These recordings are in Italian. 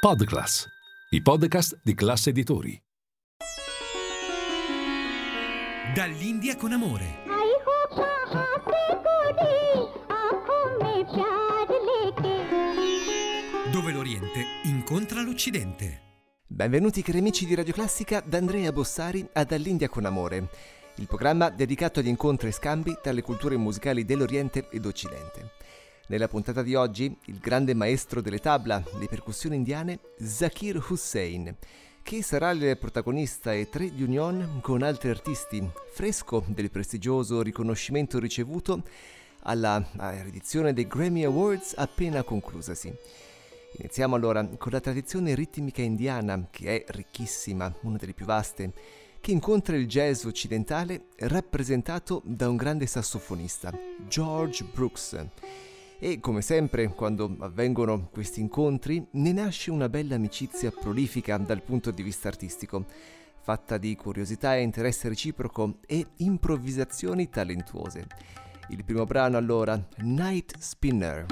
Podclass, i podcast di classe editori. Dall'India con amore. Dove l'Oriente incontra l'Occidente. Benvenuti cari amici di Radio Classica da Andrea Bossari a Dall'India con amore, il programma dedicato agli incontri e scambi tra le culture musicali dell'Oriente ed Occidente. Nella puntata di oggi, il grande maestro delle tabla, le percussioni indiane, Zakir Hussain, che sarà il protagonista e tre di union con altri artisti, fresco del prestigioso riconoscimento ricevuto alla riedizione dei Grammy Awards appena conclusasi. Iniziamo allora con la tradizione ritmica indiana, che è ricchissima, una delle più vaste, che incontra il jazz occidentale rappresentato da un grande sassofonista, George Brooks. E come sempre, quando avvengono questi incontri, ne nasce una bella amicizia prolifica dal punto di vista artistico, fatta di curiosità e interesse reciproco e improvvisazioni talentuose. Il primo brano allora, Night Spinner.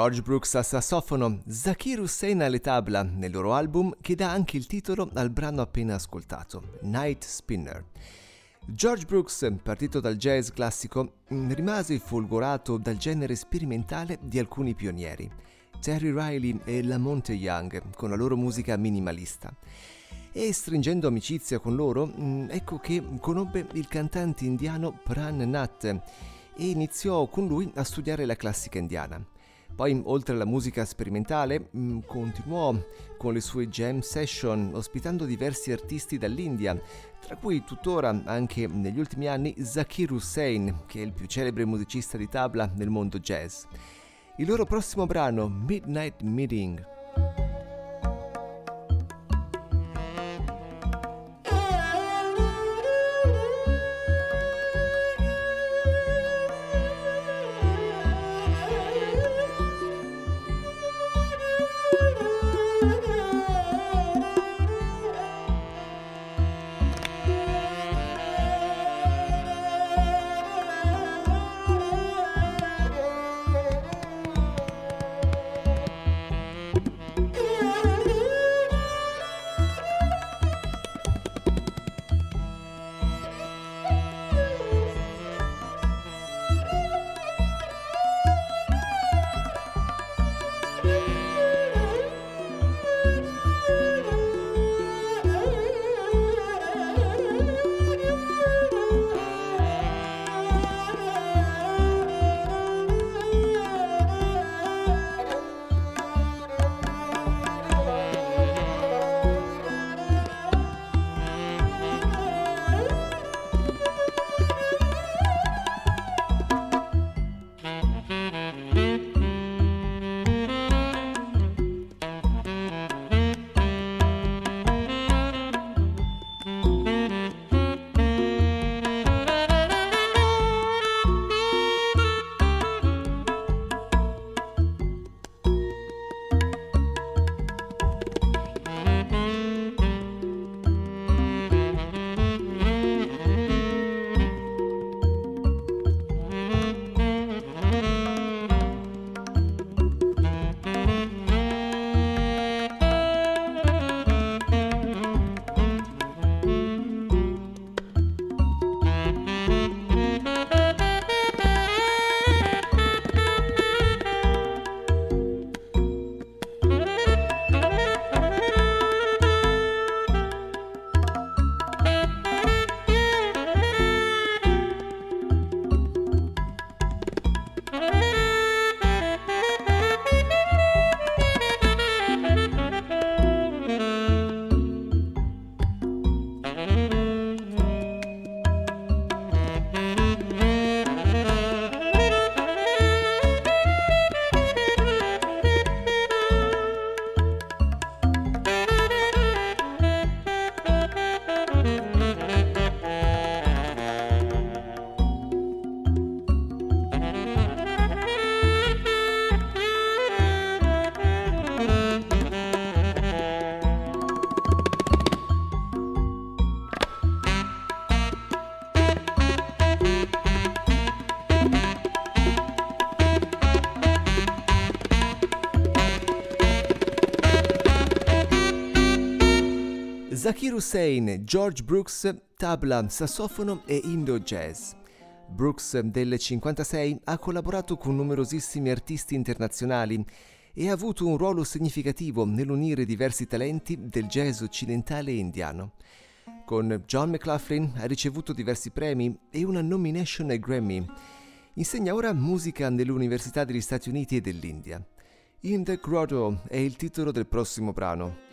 George Brooks al sassofono, Zakir Hussain alle tabla nel loro album che dà anche il titolo al brano appena ascoltato, Night Spinner. George Brooks, partito dal jazz classico, rimase folgorato dal genere sperimentale di alcuni pionieri, Terry Riley e Lamonte Young, con la loro musica minimalista. E stringendo amicizia con loro, mm, ecco che conobbe il cantante indiano Pran Nath e iniziò con lui a studiare la classica indiana. Poi, oltre alla musica sperimentale, mm, continuò con le sue jam session, ospitando diversi artisti dall'India, tra cui tuttora anche negli ultimi anni Zakir Hussain, che è il più celebre musicista di tabla nel mondo jazz. Il loro prossimo brano, Midnight Meeting. Zakir Hussain, George Brooks, tabla, sassofono e indo jazz. Brooks del 56 ha collaborato con numerosissimi artisti internazionali e ha avuto un ruolo significativo nell'unire diversi talenti del jazz occidentale e indiano. Con John McLaughlin ha ricevuto diversi premi e una nomination ai Grammy. Insegna ora musica nelle università degli Stati Uniti e dell'India. In the Grotto è il titolo del prossimo brano.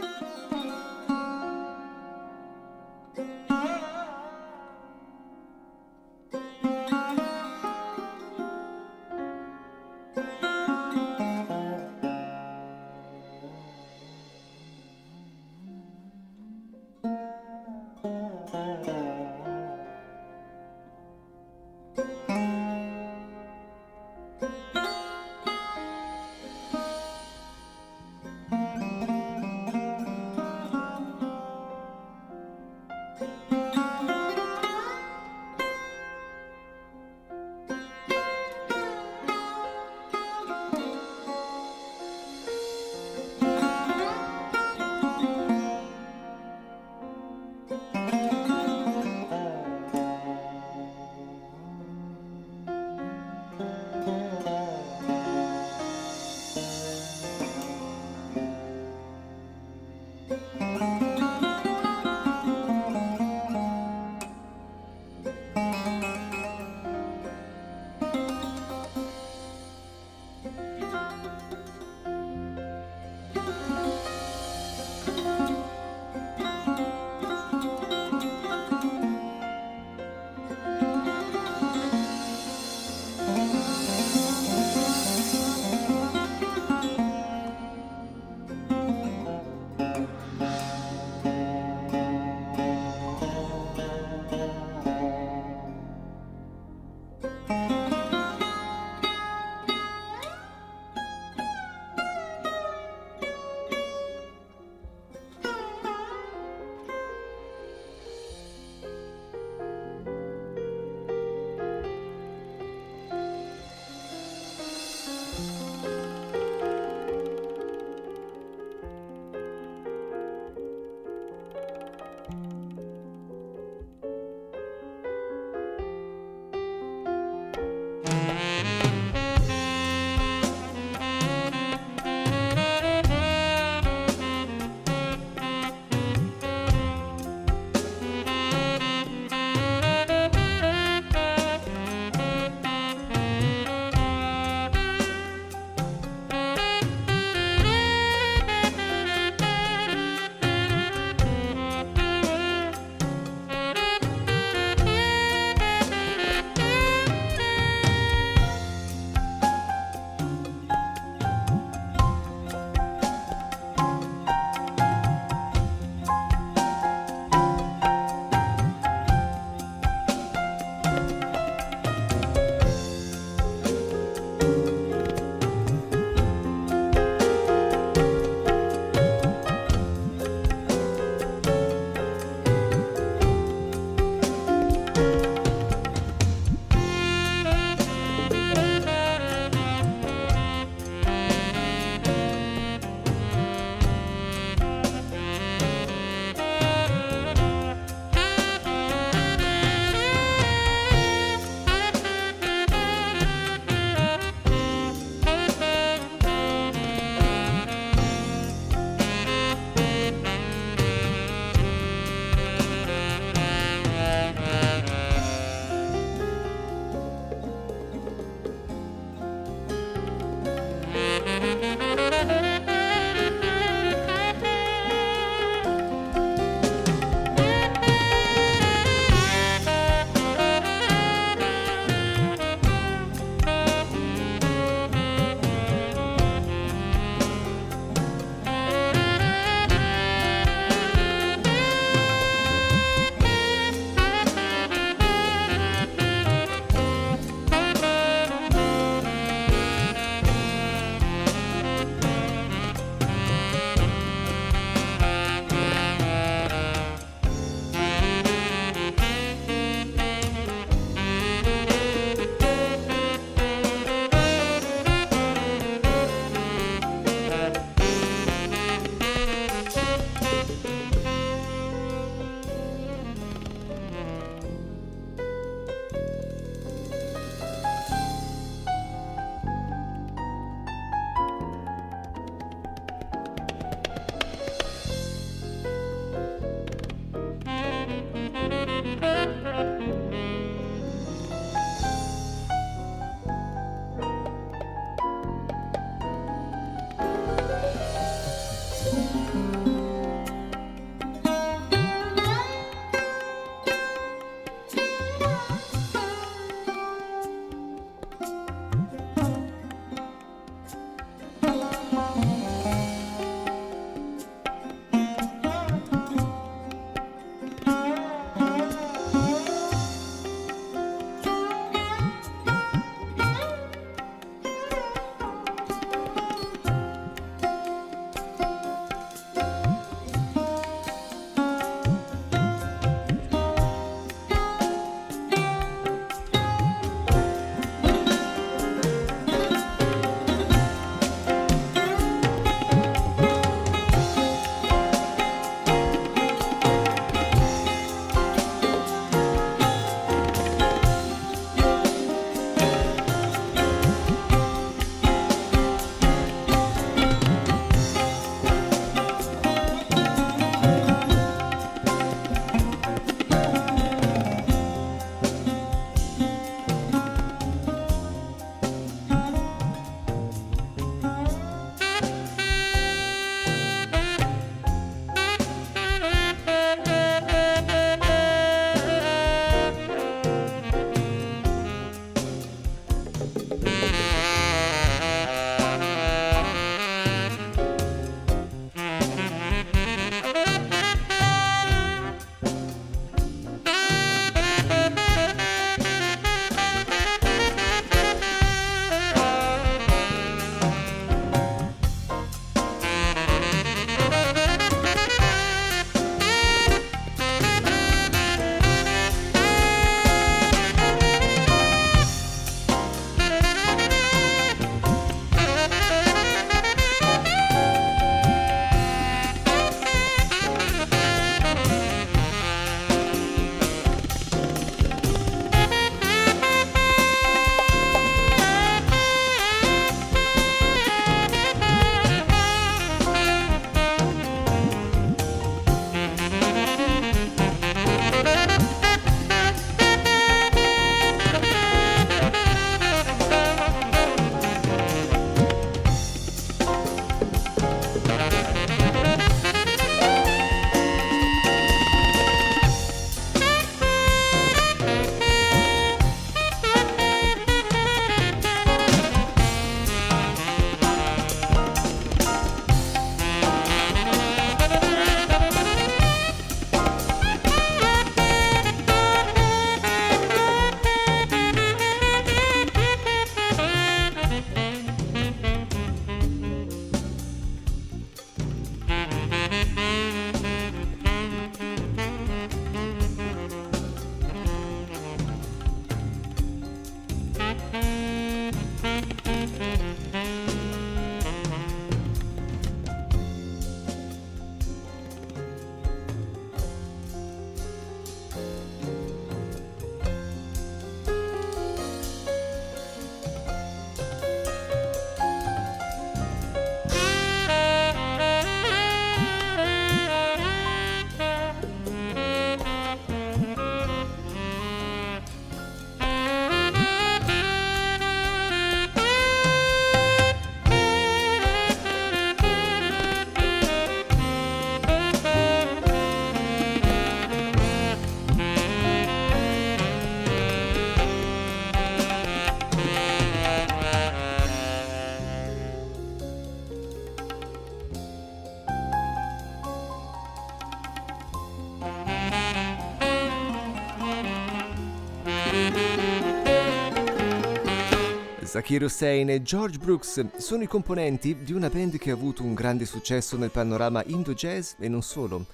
Zakir Hussain e George Brooks sono i componenti di una band che ha avuto un grande successo nel panorama indo-jazz e non solo.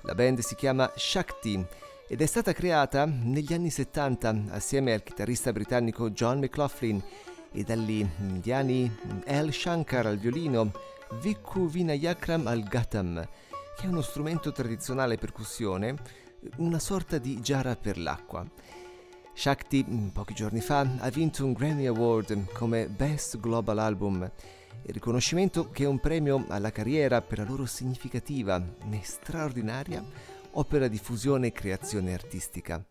La band si chiama Shakti ed è stata creata negli anni 70 assieme al chitarrista britannico John McLaughlin e dagli indiani Al Shankar al violino, Vikku Vinayakram al gatam, che è uno strumento tradizionale percussione, una sorta di giara per l'acqua. Shakti pochi giorni fa ha vinto un Grammy Award come Best Global Album, il riconoscimento che è un premio alla carriera per la loro significativa e straordinaria opera di fusione e creazione artistica.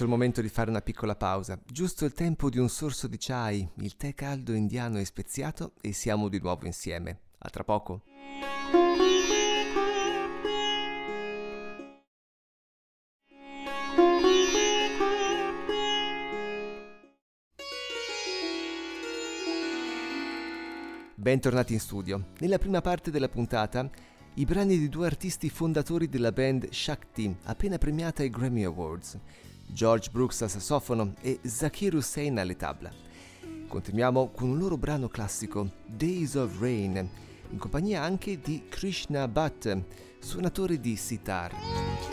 Giunto il momento di fare una piccola pausa, giusto il tempo di un sorso di chai, il tè caldo indiano e speziato e siamo di nuovo insieme. A tra poco. Bentornati in studio. Nella prima parte della puntata, i brani di due artisti fondatori della band Shakti, appena premiata ai Grammy Awards, George Brooks al sassofono e Zakir Hussain alle tabla. Continuiamo con un loro brano classico, Days of Rain, in compagnia anche di Krishna Bhatt, suonatore di sitar.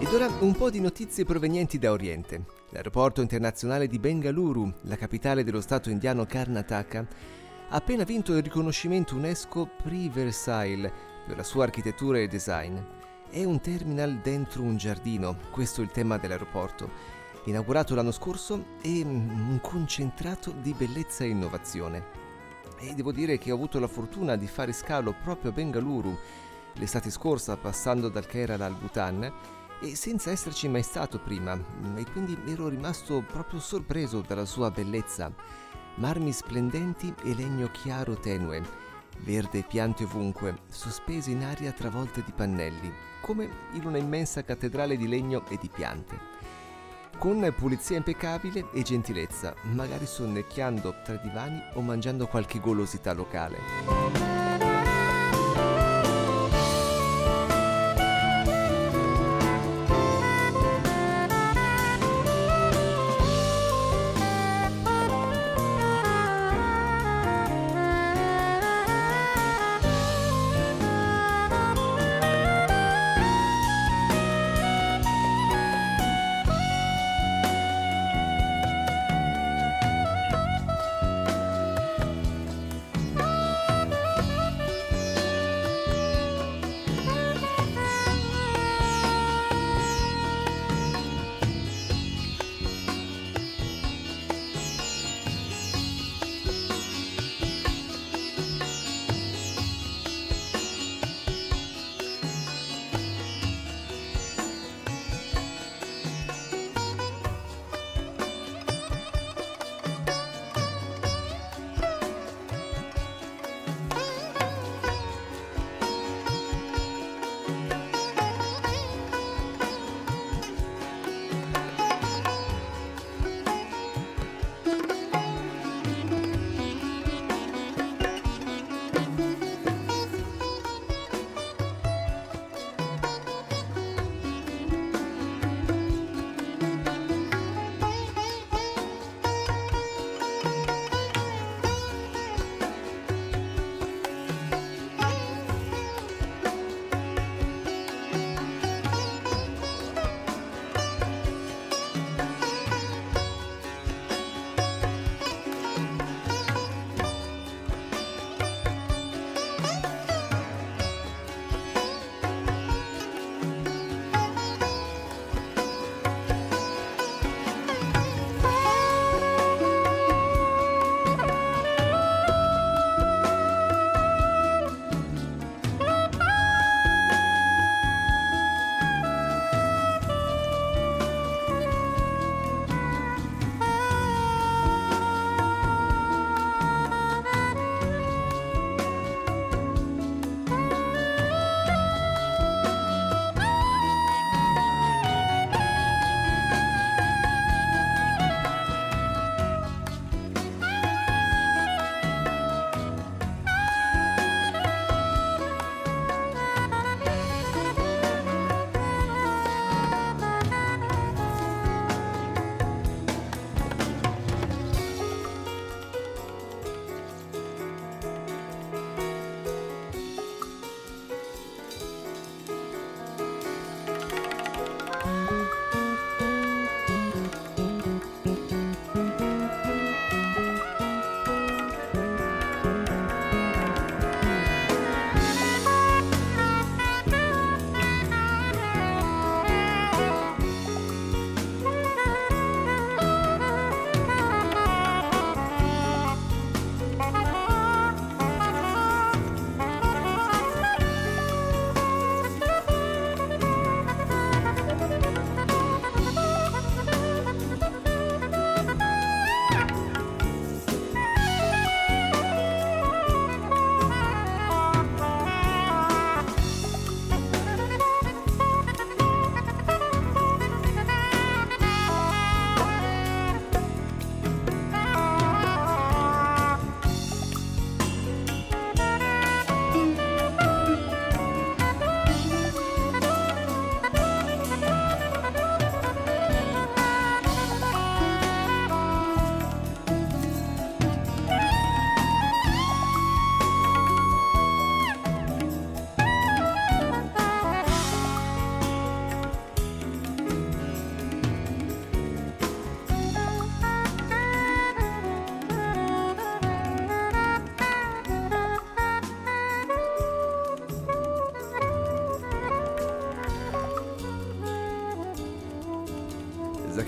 Ed ora un po' di notizie provenienti da Oriente. L'aeroporto internazionale di Bengaluru, la capitale dello stato indiano Karnataka, ha appena vinto il riconoscimento UNESCO Prix Versailles per la sua architettura e design. È un terminal dentro un giardino, questo è il tema dell'aeroporto. Inaugurato l'anno scorso è un concentrato di bellezza e innovazione. E devo dire che ho avuto la fortuna di fare scalo proprio a Bengaluru l'estate scorsa passando dal Kerala al Bhutan e senza esserci mai stato prima e quindi ero rimasto proprio sorpreso dalla sua bellezza. Marmi splendenti e legno chiaro tenue, verde piante ovunque, sospese in aria travolte di pannelli, come in una immensa cattedrale di legno e di piante. con pulizia impeccabile e gentilezza, magari sonnecchiando tra divani o mangiando qualche golosità locale.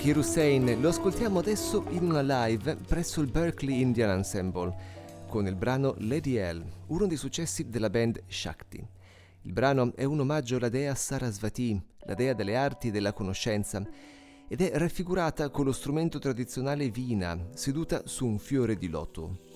Zakir Hussein lo ascoltiamo adesso in una live presso il Berkeley Indian Ensemble con il brano Lady L, uno dei successi della band Shakti. Il brano è un omaggio alla dea Sarasvati, la dea delle arti e della conoscenza, ed è raffigurata con lo strumento tradizionale vina, seduta su un fiore di loto.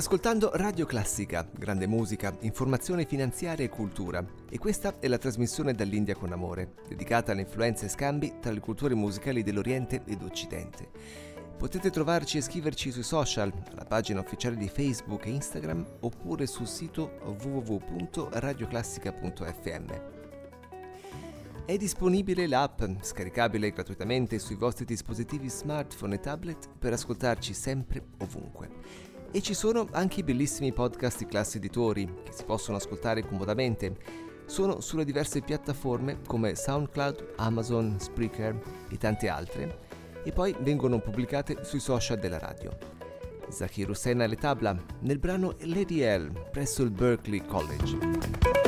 Ascoltando Radio Classica, grande musica, informazione finanziaria e cultura. E questa è la trasmissione dall'India con amore, dedicata alle influenze e scambi tra le culture musicali dell'Oriente ed Occidente. Potete trovarci e scriverci sui social, alla pagina ufficiale di Facebook e Instagram, oppure sul sito www.radioclassica.fm. È disponibile l'app, scaricabile gratuitamente sui vostri dispositivi smartphone e tablet per ascoltarci sempre ovunque. E ci sono anche i bellissimi podcast di classe editori che si possono ascoltare comodamente. Sono sulle diverse piattaforme come SoundCloud, Amazon, Spreaker e tante altre e poi vengono pubblicate sui social della radio. Zakir Hussain alle tabla nel brano Lady L presso il Berkeley College.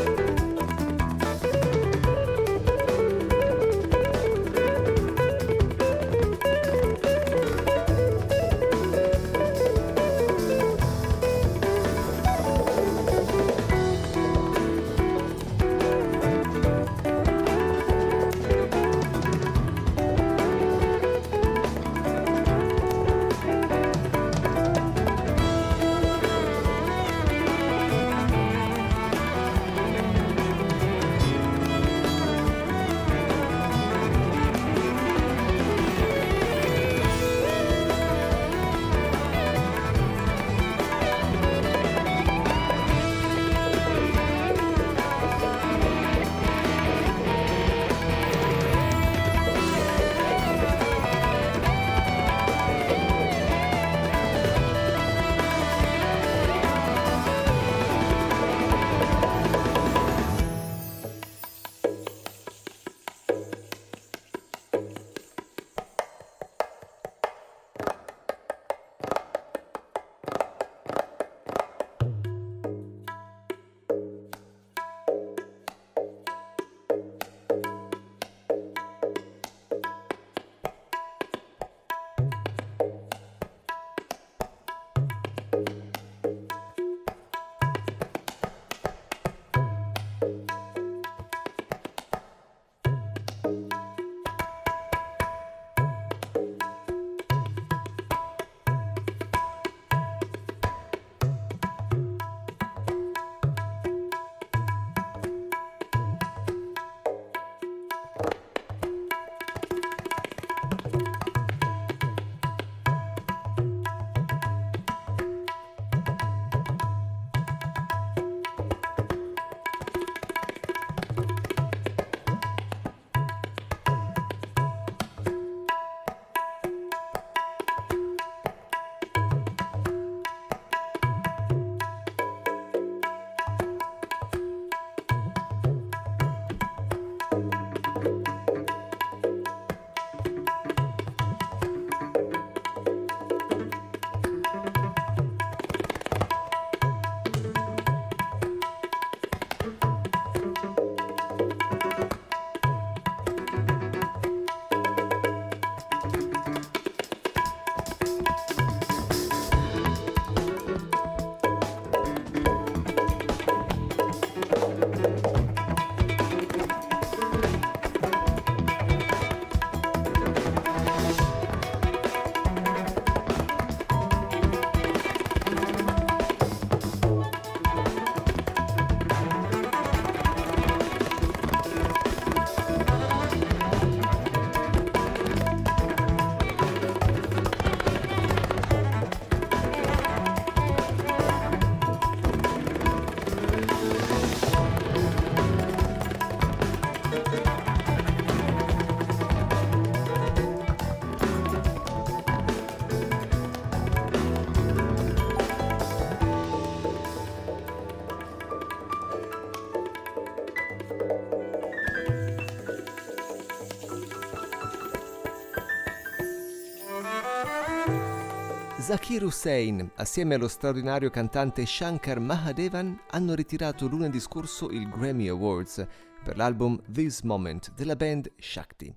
Zakir Hussain, assieme allo straordinario cantante Shankar Mahadevan, hanno ritirato lunedì scorso il Grammy Awards per l'album This Moment della band Shakti.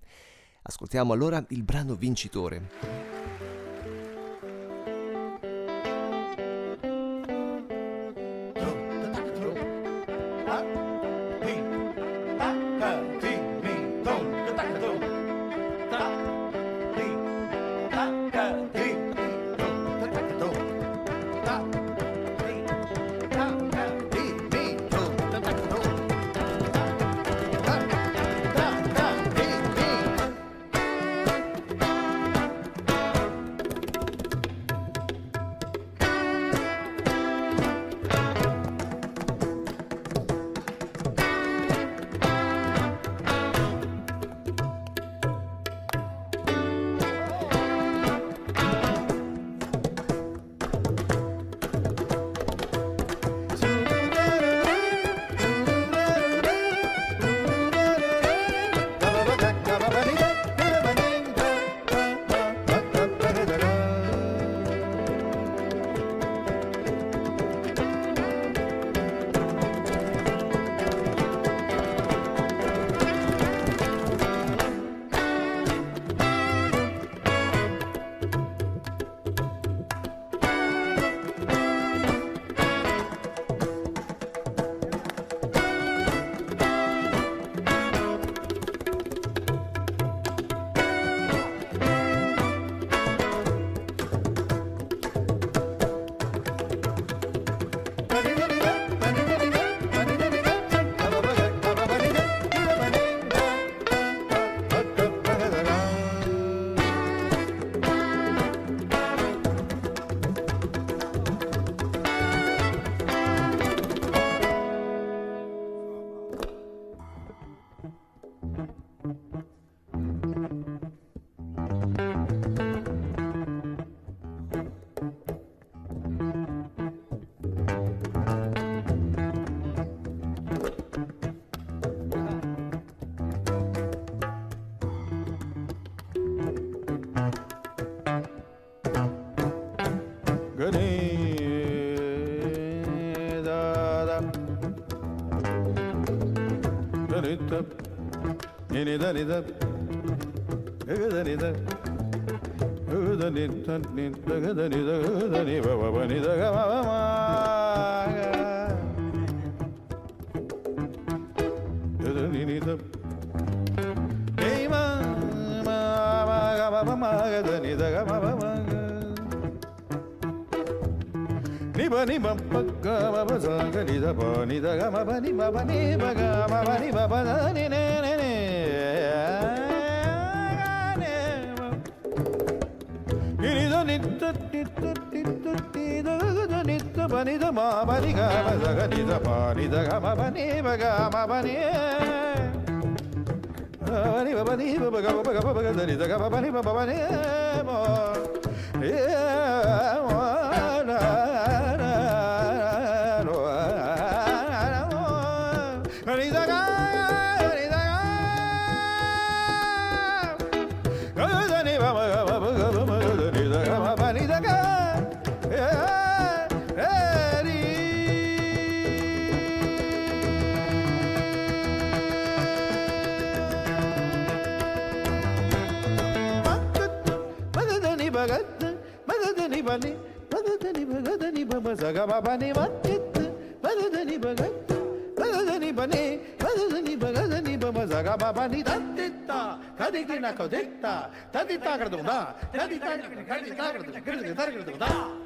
Ascoltiamo allora il brano vincitore. ಗಗನಿದ ಗಗನಿದ ಗಗನಿ ತನ್ನಿ ಗಗನಿ ಗಗನಿ ಭವನಿ ಗಮ ಗಗನಿದ ಗೈಮ ಗಮ ಗಗನಿ ಗಮ నిబ నిబ పక్క బబ సాగ నిద ప నిద గమ బని బబ ని బగ బని బబ ని Yeah, బని పదని భగదని భమ సగ బని మత్తెత్ బదని భగత్ బదని బని బదని భగదని భమ సగ బని తత్తెత్త కదిగి నాకు దెత్త తదిత్త కడదు తదిత్త కడదు కడదు కడదు కడదు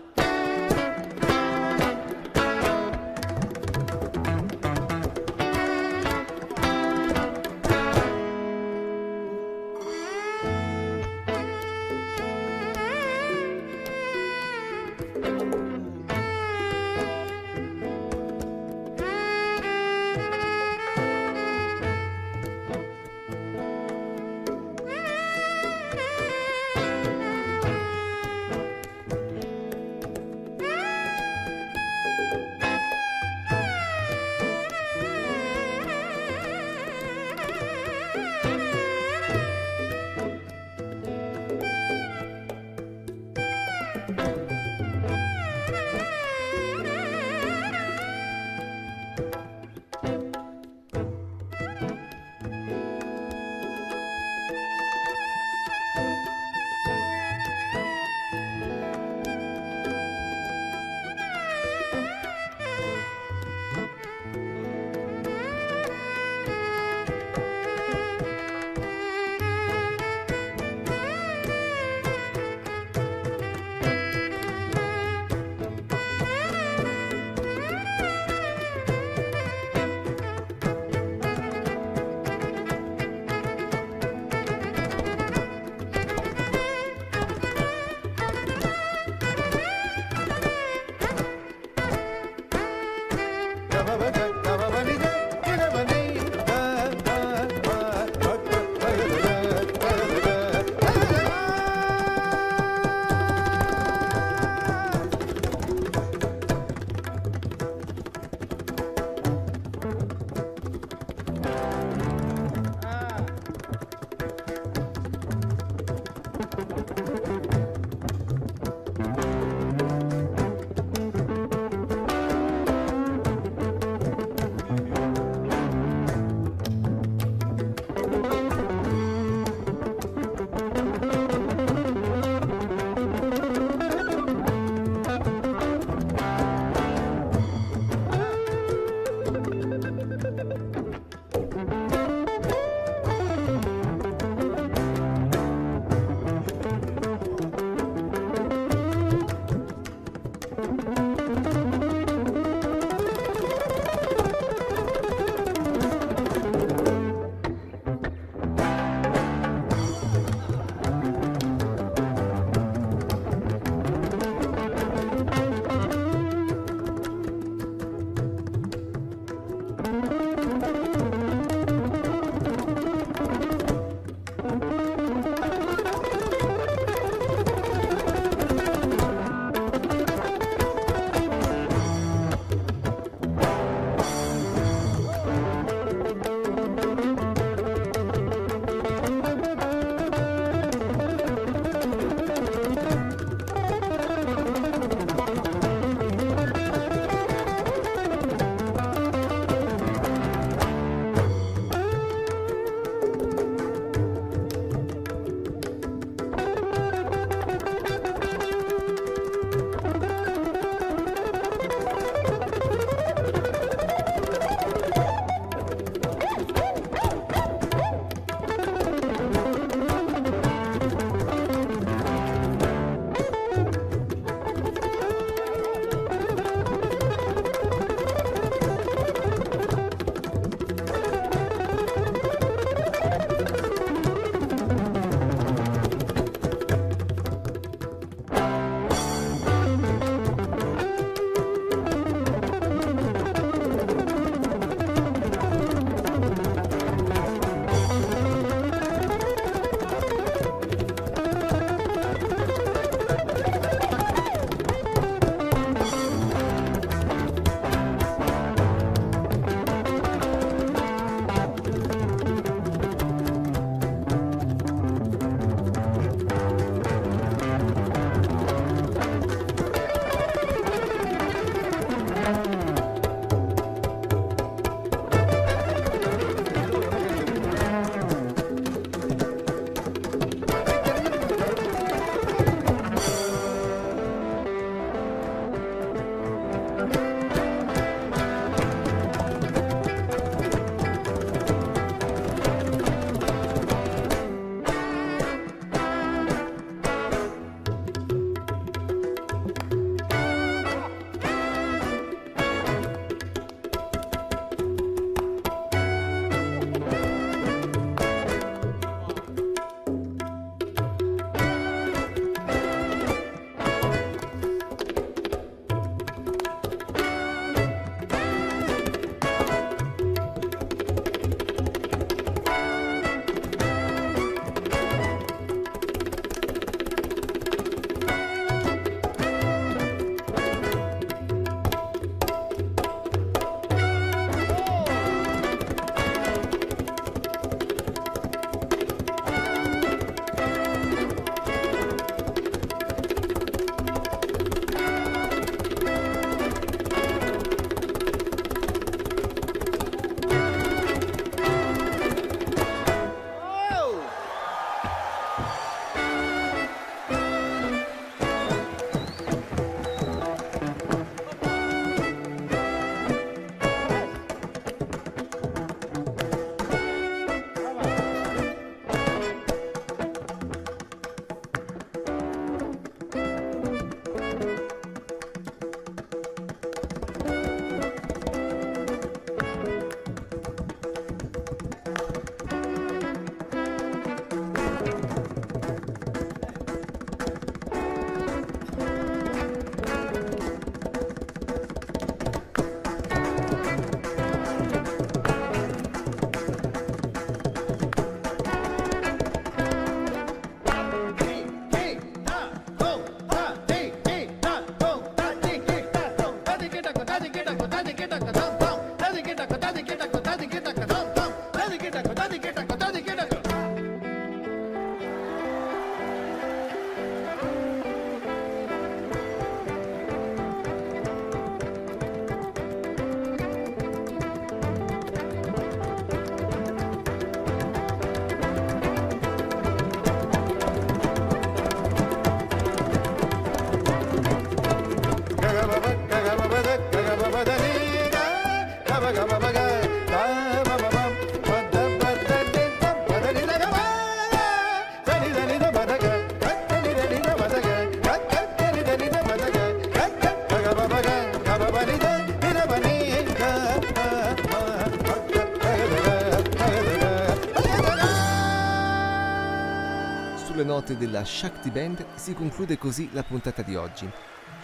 concerto della Shakti Band si conclude così la puntata di oggi.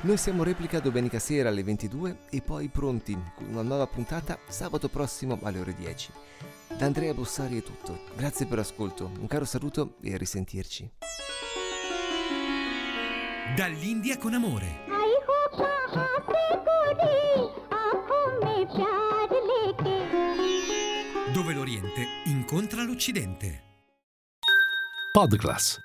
Noi siamo replica domenica sera alle 22 e poi pronti con una nuova puntata sabato prossimo alle ore 10. Da Andrea Bossari è tutto, grazie per l'ascolto, un caro saluto e a risentirci. Dall'India con amore. Dove l'Oriente incontra l'Occidente. Podcast